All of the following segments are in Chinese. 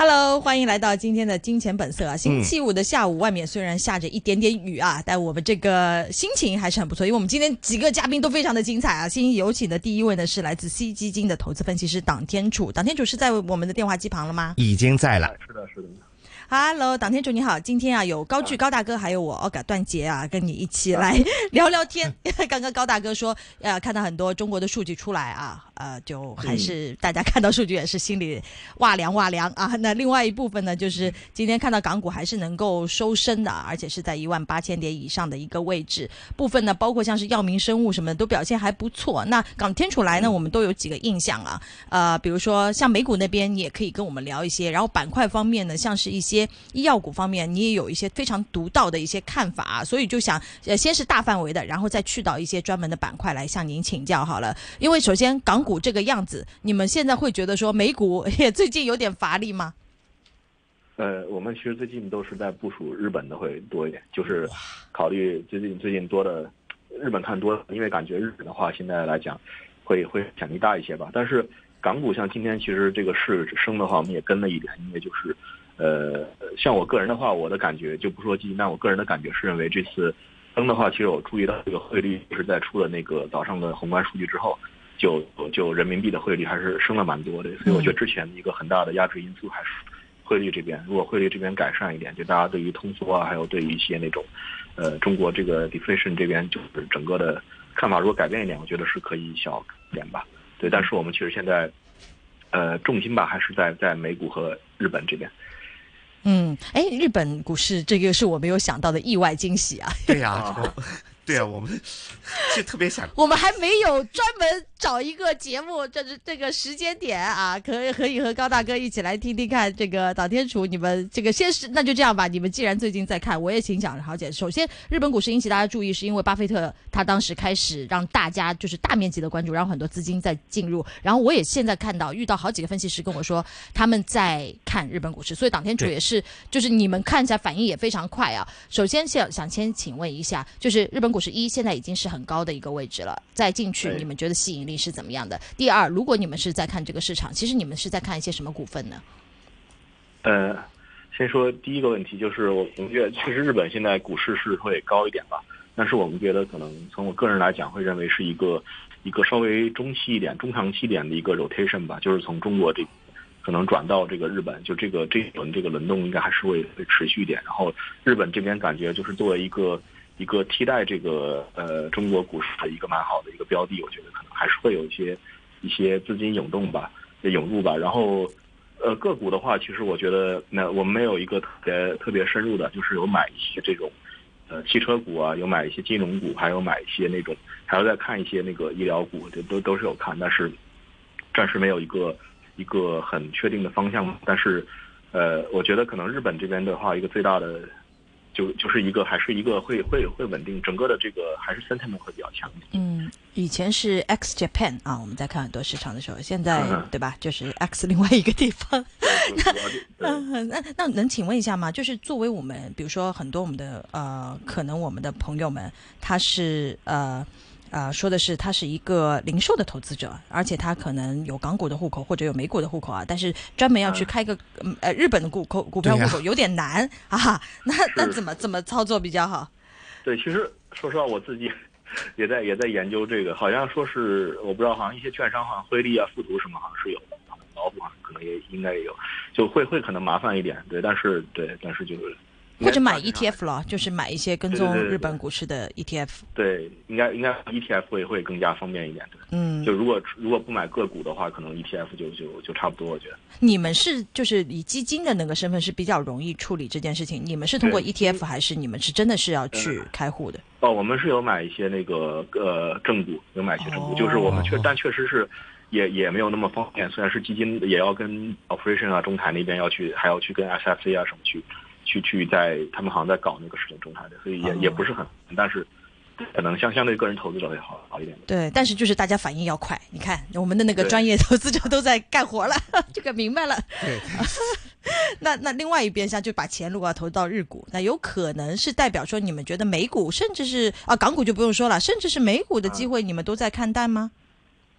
Hello，欢迎来到今天的金钱本色啊！星期五的下午，外面虽然下着一点点雨啊，但我们这个心情还是很不错，因为我们今天几个嘉宾都非常的精彩啊！先有请的第一位呢是来自 C 基金的投资分析师党天楚，党天楚是在我们的电话机旁了吗？已经在了，是的，是的。Hello，党天主你好，今天啊有高巨高大哥还有我奥嘎段杰啊，跟你一起来 聊聊天。刚刚高大哥说，呃，看到很多中国的数据出来啊，呃，就还是大家看到数据也是心里哇凉哇凉啊。那另外一部分呢，就是今天看到港股还是能够收升的，而且是在一万八千点以上的一个位置。部分呢，包括像是药明生物什么的都表现还不错。那港天楚来呢，我们都有几个印象啊，呃，比如说像美股那边，你也可以跟我们聊一些。然后板块方面呢，像是一些。医药股方面，你也有一些非常独到的一些看法啊，所以就想呃，先是大范围的，然后再去到一些专门的板块来向您请教好了。因为首先港股这个样子，你们现在会觉得说美股也最近有点乏力吗？呃，我们其实最近都是在部署日本的会多一点，就是考虑最近最近多的日本看多，因为感觉日本的话现在来讲会会潜力大一些吧。但是港股像今天其实这个市升的话，我们也跟了一点，因为就是。呃，像我个人的话，我的感觉就不说基金，但我个人的感觉是认为这次升的话，其实我注意到这个汇率是在出了那个早上的宏观数据之后，就就人民币的汇率还是升了蛮多的，所以我觉得之前一个很大的压制因素还是汇率这边。如果汇率这边改善一点，就大家对于通缩啊，还有对于一些那种呃中国这个 deflation 这边就是整个的看法如果改变一点，我觉得是可以小点吧。对，但是我们其实现在呃重心吧还是在在美股和日本这边。嗯，哎，日本股市这个是我没有想到的意外惊喜啊！对呀。对啊，我们 就特别想，我们还没有专门找一个节目，这是这个时间点啊，可以可以和高大哥一起来听听看这个岛天楚，你们这个先是那就这样吧。你们既然最近在看，我也挺想了解。首先，日本股市引起大家注意，是因为巴菲特他当时开始让大家就是大面积的关注，然后很多资金在进入。然后我也现在看到遇到好几个分析师跟我说他们在看日本股市，所以岛天楚也是，就是你们看起来反应也非常快啊。首先想想先请问一下，就是日本股。五十一现在已经是很高的一个位置了，再进去你们觉得吸引力是怎么样的？第二，如果你们是在看这个市场，其实你们是在看一些什么股份呢？呃，先说第一个问题，就是我们觉得 确实日本现在股市是会高一点吧，但是我们觉得可能从我个人来讲，会认为是一个一个稍微中期一点、中长期点的一个 rotation 吧，就是从中国这可能转到这个日本，就这个这一轮这个轮动应该还是会会持续一点。然后日本这边感觉就是作为一个。一个替代这个呃中国股市的一个蛮好的一个标的，我觉得可能还是会有一些一些资金涌动吧，涌入吧。然后呃个股的话，其实我觉得那我们没有一个特别特别深入的，就是有买一些这种呃汽车股啊，有买一些金融股，还有买一些那种，还要再看一些那个医疗股，这都都是有看，但是暂时没有一个一个很确定的方向。但是呃，我觉得可能日本这边的话，一个最大的。就就是一个还是一个会会会稳定，整个的这个还是 sentiment 会比较强。嗯，以前是 X Japan 啊，我们在看很多市场的时候，现在对吧？就是 X 另外一个地方。那那那能请问一下吗？就是作为我们，比如说很多我们的呃，可能我们的朋友们，他是呃。啊，说的是他是一个零售的投资者，而且他可能有港股的户口或者有美股的户口啊，但是专门要去开个呃日本的股口股票户口有点难啊。那那怎么怎么操作比较好？对，其实说实话，我自己 也在也在研究这个，好像说是我不知道，好像一些券商好像汇利啊、富途什么好像是有的，老虎可能也应该也有，就会会可能麻烦一点，对，但是对，但是就是。或者买 ETF 了，就是买一些跟踪日本股市的 ETF。对，应该应该 ETF 会会更加方便一点。嗯，就如果如果不买个股的话，可能 ETF 就就就差不多。我觉得你们是就是以基金的那个身份是比较容易处理这件事情。你们是通过 ETF 还是你们是真的是要去开户的？哦，我们是有买一些那个呃正股，有买一些正股，就是我们确但确实是也也没有那么方便。虽然是基金，也要跟 Operation 啊中台那边要去，还要去跟 SFC 啊什么去。去去在他们好像在搞那个事情中台的，所以也也不是很，但是可能相相对个人投资者会好好一点。对，但是就是大家反应要快，你看我们的那个专业投资者都在干活了，这个明白了。对。那那另外一边像就把钱如果要投到日股，那有可能是代表说你们觉得美股甚至是啊港股就不用说了，甚至是美股的机会，你们都在看淡吗？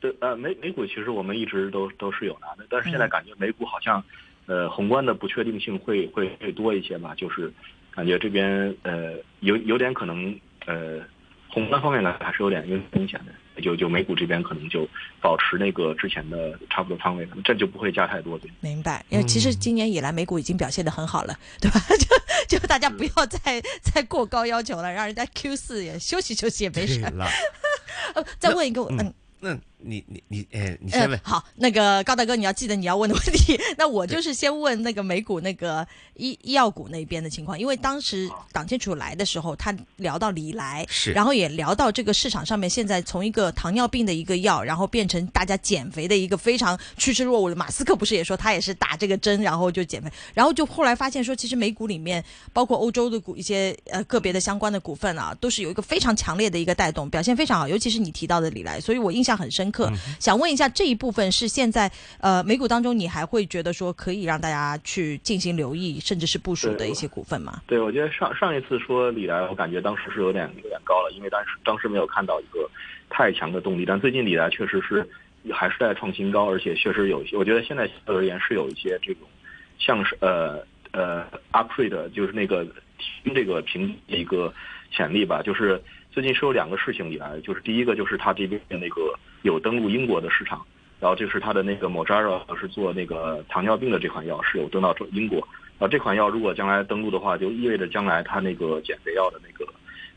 对，呃，美美股其实我们一直都都是有拿的，但是现在感觉美股好像。呃宏观的不确定性会会会多一些吧，就是感觉这边呃有有点可能呃宏观方面呢还是有点有点风险的，就就美股这边可能就保持那个之前的差不多仓位，这就不会加太多对。明白，因为其实今年以来美股已经表现的很好了，对吧？就就大家不要再再过高要求了，让人家 Q 四也休息休息也没事。了，呃，再问一个，嗯。那你你你，哎，你先问嗯，。好，那个高大哥，你要记得你要问的问题。那我就是先问那个美股那个医医药股那边的情况，因为当时党建储来的时候，他聊到李来，是然后也聊到这个市场上面现在从一个糖尿病的一个药，然后变成大家减肥的一个非常趋之若鹜的。马斯克不是也说他也是打这个针，然后就减肥，然后就后来发现说，其实美股里面包括欧洲的股一些呃个别的相关的股份啊，都是有一个非常强烈的一个带动，表现非常好，尤其是你提到的李来，所以我印象很深刻。想问一下，这一部分是现在呃美股当中，你还会觉得说可以让大家去进行留意，甚至是部署的一些股份吗？对，我觉得上上一次说李来，我感觉当时是有点有点高了，因为当时当时没有看到一个太强的动力，但最近李来确实是还是在创新高，而且确实有一些，我觉得现在而言是有一些这种像是呃呃 upgrade，就是那个提这个评一个潜力吧，就是最近是有两个事情以来，就是第一个就是它这边的那个有登陆英国的市场，然后这是它的那个 Mounjaro 是做那个糖尿病的这款药是有登到英国。然后这款药如果将来登陆的话，就意味着将来它那个减肥药的那个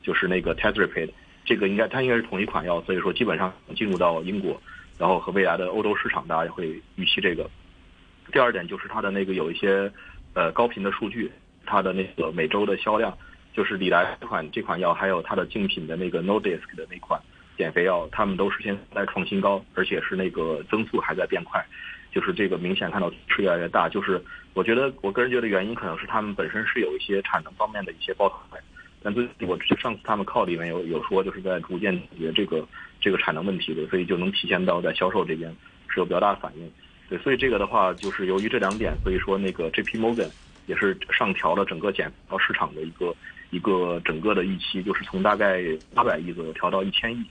就是那个 t e t r a p a d 这个应该它应该是同一款药，所以说基本上进入到英国，然后和未来的欧洲市场，大家也会预期这个。第二点就是它的那个有一些呃高频的数据，它的那个每周的销量，就是李来这款这款药，还有它的竞品的那个 NoDisk 的那款减肥药，它们都是现在创新高，而且是那个增速还在变快。就是这个明显看到是越来越大，就是我觉得我个人觉得原因可能是他们本身是有一些产能方面的一些爆发，但最我上次他们靠里面有有说就是在逐渐解决这个这个产能问题的，所以就能体现到在销售这边是有比较大的反应。对，所以这个的话就是由于这两点，所以说那个 J.P. Morgan 也是上调了整个减到市场的一个一个整个的预期，就是从大概八百亿左右调到一千亿，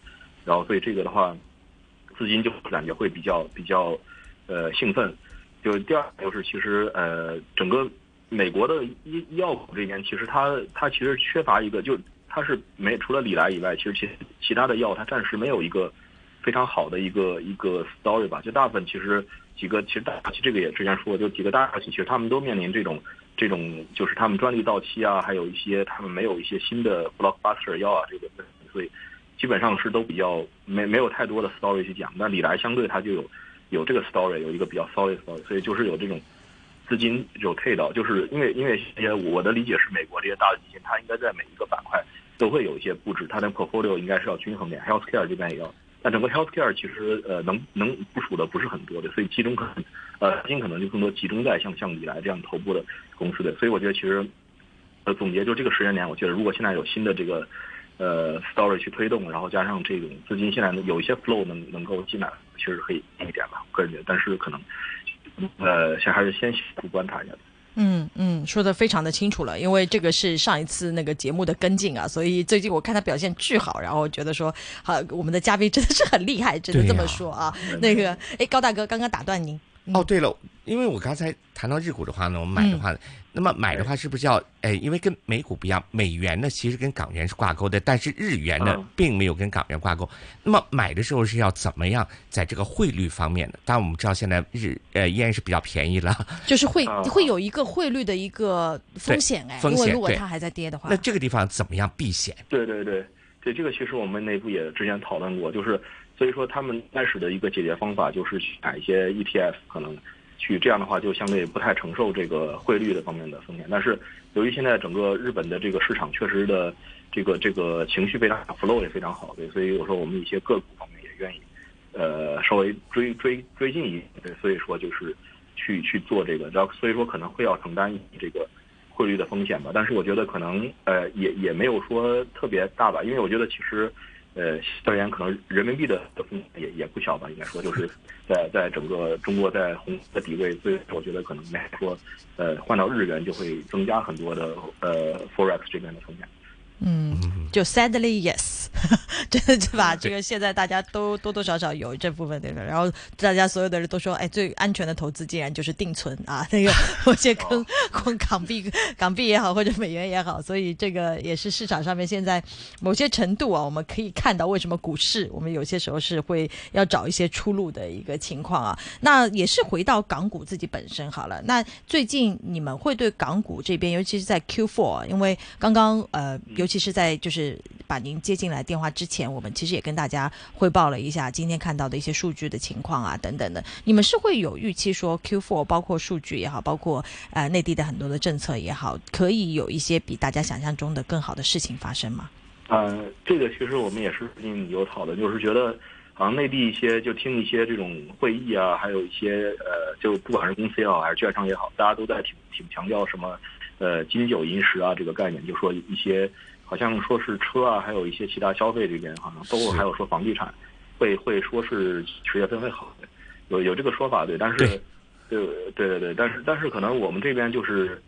然后所以这个的话资金就感觉会比较比较。呃，兴奋。就第二就是，其实呃，整个美国的医医药股这边，其实它它其实缺乏一个，就它是没除了李来以外，其实其其他的药它暂时没有一个非常好的一个一个 story 吧。就大部分其实几个其实大企这个也之前说，就几个大企其实他们都面临这种这种，就是他们专利到期啊，还有一些他们没有一些新的 blockbuster 药啊，这个所以基本上是都比较没没有太多的 story 去讲。但李来相对它就有。有这个 story，有一个比较 solid story，所以就是有这种资金有退到，就是因为因为些我的理解是，美国这些大的基金，它应该在每一个板块都会有一些布置，它的 portfolio 应该是要均衡点，healthcare 这边也要，但整个 healthcare 其实呃能能部署的不是很多的，所以集中可能呃资金可能就更多集中在像像李来这样头部的公司的，所以我觉得其实呃总结就这个时间点，我觉得如果现在有新的这个。呃，story 去推动，然后加上这种资金现在有一些 flow 能能够进来，其实可以一点吧，个人觉得，但是可能呃，先还是先去观察一下。嗯嗯，说的非常的清楚了，因为这个是上一次那个节目的跟进啊，所以最近我看他表现巨好，然后觉得说，好，我们的嘉宾真的是很厉害，只能这么说啊。那个，哎，高大哥，刚刚打断您。哦，对了，因为我刚才谈到日股的话呢，我们买的话，嗯、那么买的话是不是要，哎，因为跟美股不一样，美元呢其实跟港元是挂钩的，但是日元呢、嗯、并没有跟港元挂钩。那么买的时候是要怎么样在这个汇率方面的？当然我们知道现在日呃依然是比较便宜了，就是会会有一个汇率的一个风险哎，风险因为如果它还在跌的话，那这个地方怎么样避险？对对对对，这个其实我们内部也之前讨论过，就是所以说他们开始的一个解决方法就是去买一些 ETF 可能。去这样的话，就相对不太承受这个汇率的方面的风险。但是，由于现在整个日本的这个市场确实的这个这个情绪非常 flow 也非常好，对，所以我说我们一些个股方面也愿意，呃，稍微追追追进一点，对，所以说就是去去做这个，然后所以说可能会要承担这个汇率的风险吧。但是我觉得可能呃也也没有说特别大吧，因为我觉得其实。呃，当然可能人民币的风险也也不小吧，应该说就是在在整个中国在红的底位，所以我觉得可能来说，呃，换到日元就会增加很多的呃 forex 这边的风险。嗯，就 sadly yes，真的是吧？这个现在大家都多多少少有这部分的人？然后大家所有的人都说，哎，最安全的投资竟然就是定存啊，那个我先跟跟港币、港币也好，或者美元也好，所以这个也是市场上面现在某些程度啊，我们可以看到为什么股市我们有些时候是会要找一些出路的一个情况啊。那也是回到港股自己本身好了。那最近你们会对港股这边，尤其是在 Q4，因为刚刚呃，尤其是在就是把您接进来电话之前，我们其实也跟大家汇报了一下今天看到的一些数据的情况啊，等等的。你们是会有预期说 Q4 包括数据也好，包括呃内地的很多的政策也好，可以有一些比大家想象中的更好的事情发生吗？呃，这个其实我们也是最近有讨论，就是觉得好像内地一些就听一些这种会议啊，还有一些呃，就不管是公司也好，还是券商也好，大家都在挺挺强调什么呃金九银十啊这个概念，就说一些好像说是车啊，还有一些其他消费这边好像都还有说房地产会会说是十月份会好的，有有这个说法对，但是对对对对对，但是但是可能我们这边就是。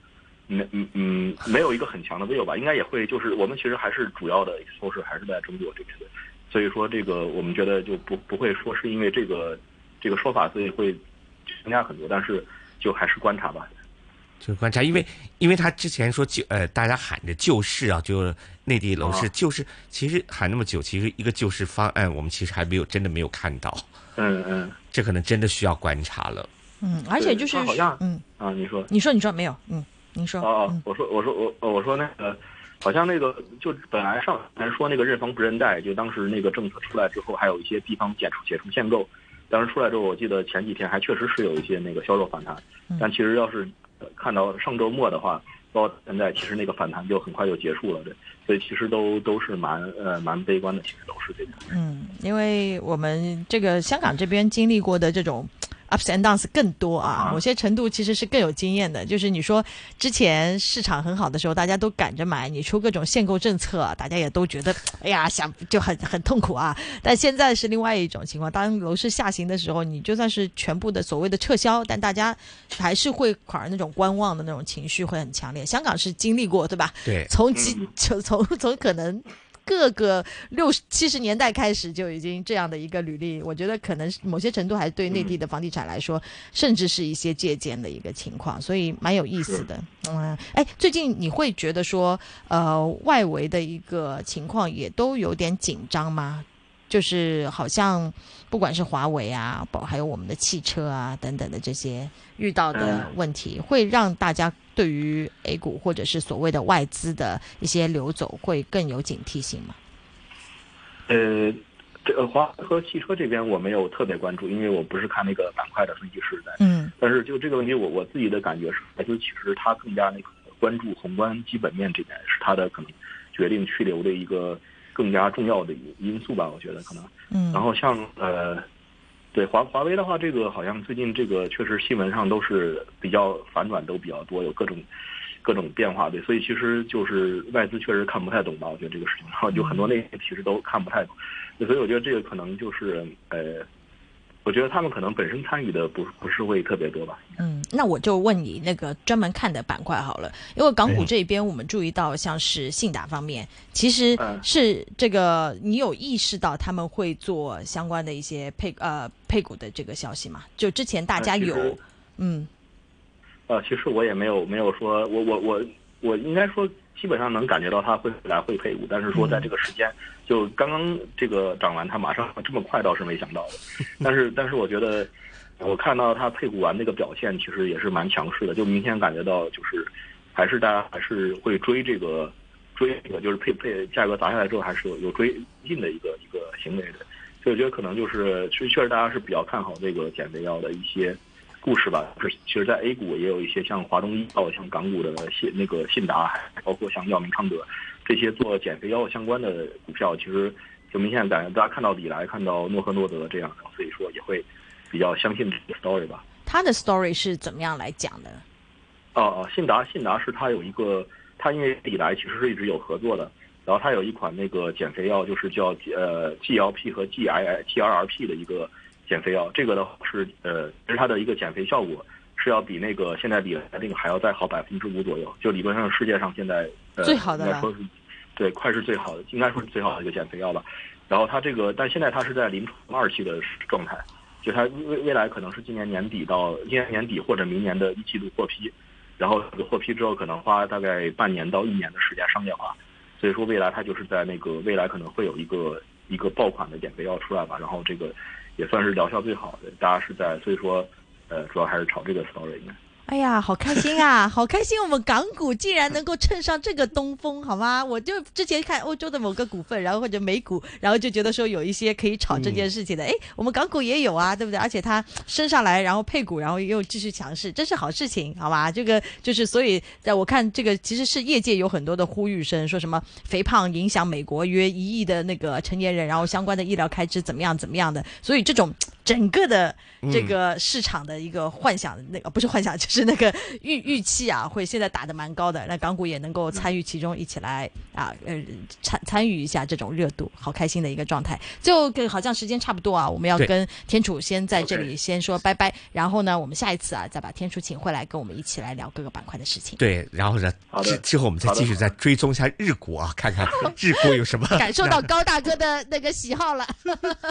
没嗯嗯，没有一个很强的 view 吧，应该也会就是我们其实还是主要的 exposure 还是在中国这边的，所以说这个我们觉得就不不会说是因为这个这个说法所以会增加很多，但是就还是观察吧。就是观察，因为因为他之前说救呃，大家喊着救市啊，就内地楼市啊救市，其实喊那么久，其实一个救市方案，我们其实还没有真的没有看到，嗯嗯。这可能真的需要观察了。嗯，而且就是好像嗯，啊，你说。你说你说没有？嗯，您说。哦哦嗯，我说我说我哦我说那个好像那个就本来上咱说那个认房不认贷，就当时那个政策出来之后，还有一些地方解除解除限购，当时出来之后，我记得前几天还确实是有一些那个销售反弹。嗯，但其实要是呃看到上周末的话，到现在其实那个反弹就很快就结束了，对，所以其实都都是蛮呃蛮悲观的，其实都是这样。嗯，因为我们这个香港这边经历过的这种 ups and downs 更多啊，啊某些程度其实是更有经验的。就是你说之前市场很好的时候，大家都赶着买，你出各种限购政策啊，大家也都觉得 哎呀想就很很痛苦啊。但现在是另外一种情况，当楼市下行的时候，你就算是全部的所谓的撤销，但大家还是会反而那种观望的那种情绪会很强烈。香港是经历过对吧？对，从几就 从从可能各个六七十年代开始就已经这样的一个履历，我觉得可能是某些程度还对内地的房地产来说，甚至是一些借鉴的一个情况，所以蛮有意思的。嗯，哎，最近你会觉得说，呃，外围的一个情况也都有点紧张吗？就是好像不管是华为啊，包还有我们的汽车啊等等的这些遇到的问题，会让大家对于 A 股或者是所谓的外资的一些流走会更有警惕性吗？呃，这个华为和汽车这边我没有特别关注，因为我不是看那个板块的分析师的。嗯但是就这个问题，我我自己的感觉是，外资其实他更加那个关注宏观基本面这边，是他的可能决定去留的一个更加重要的因素吧，我觉得可能。嗯，然后像呃，对华华为的话，这个好像最近这个确实新闻上都是比较反转都比较多，有各种各种变化，对，所以其实就是外资确实看不太懂吧，我觉得这个事情，然后就很多那些其实都看不太懂，所以我觉得这个可能就是呃，我觉得他们可能本身参与的不不是会特别多吧。嗯，那我就问你那个专门看的板块好了，因为港股嗯这边我们注意到，像是信达方面，其实嗯是这个你有意识到他们会做相关的一些配呃配股的这个消息吗？就之前大家有呃嗯呃，其实我也没有没有说，我我我我应该说基本上能感觉到它会来会配股，但是说在这个时间，就刚刚这个涨完，它马上这么快倒是没想到的。但 是但是我觉得，我看到它配股完那个表现，其实也是蛮强势的，就明显感觉到就是还是大家还是会追这个追这个就是配配价格砸下来之后，还是有有追进的一个一个行为的。所以我觉得可能就是确确实大家是比较看好这个减肥药的一些。故事吧，是其实，在 A 股也有一些像华东医药、像港股的信那个信达，包括像药明康德这些做减肥药相关的股票，其实就明显感觉大家看到李来、看到诺和诺德这样的，所以说也会比较相信这个 story 吧。他的 story 是怎么样来讲的？哦哦，信达信达是他有一个，他因为李来其实是一直有合作的，然后他有一款那个减肥药，就是叫呃 GLP 和 GI GRRP 的一个减肥药，这个的话是呃，其实它的一个减肥效果是要比那个现在比来那个还要再好百分之五左右，就理论上世界上现在呃最好的应该说是对快是最好的，应该说是最好的一个减肥药吧。然后它这个，但现在它是在临床二期的状态，就它未未来可能是今年年底到今年年底或者明年的一季度获批，然后获批之后可能花大概半年到一年的时间商业化，所以说未来它就是在那个未来可能会有一个一个爆款的减肥药出来吧，然后这个也算是疗效最好的，大家是在所以说呃主要还是炒这个 story 应该。哎呀，好开心啊，好开心！我们港股竟然能够乘上这个东风，好吗？我就之前看欧洲的某个股份，然后或者美股，然后就觉得说有一些可以炒这件事情的。哎、我们港股也有啊，对不对？而且它升上来，然后配股，然后又继续强势，这是好事情，好吧？这个就是所以，在我看这个其实是业界有很多的呼吁声，说什么肥胖影响美国约一亿的那个成年人，然后相关的医疗开支怎么样怎么样的，所以这种整个的这个市场的一个幻想，那个不是幻想，就是那个预预期啊，会现在打的蛮高的。那港股也能够参与其中，一起来啊呃参参与一下这种热度，好开心的一个状态。最后跟好像时间差不多啊，我们要跟天楚先在这里先说拜拜，然后呢，我们下一次啊再把天楚请回来，跟我们一起来聊各个板块的事情。对，然后呢之之后我们再继续再追踪一下日股啊，看看日股有什么感受到高大哥的那个喜好了，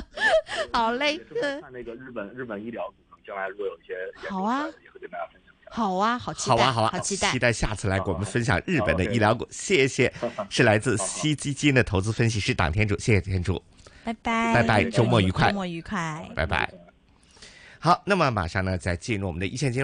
好嘞看那个日本日本医疗股，可能将来如果有一些好啊也会跟大家分享一下。好啊，好期待，好啊，好啊，期待期。待下次来给我们分享日本的医疗股。谢谢，是来自好好西基金的投资分析师党天主，谢谢天主，拜拜，拜拜周末愉快周末愉快，拜拜。好，那么马上呢，再进入我们的一线金融。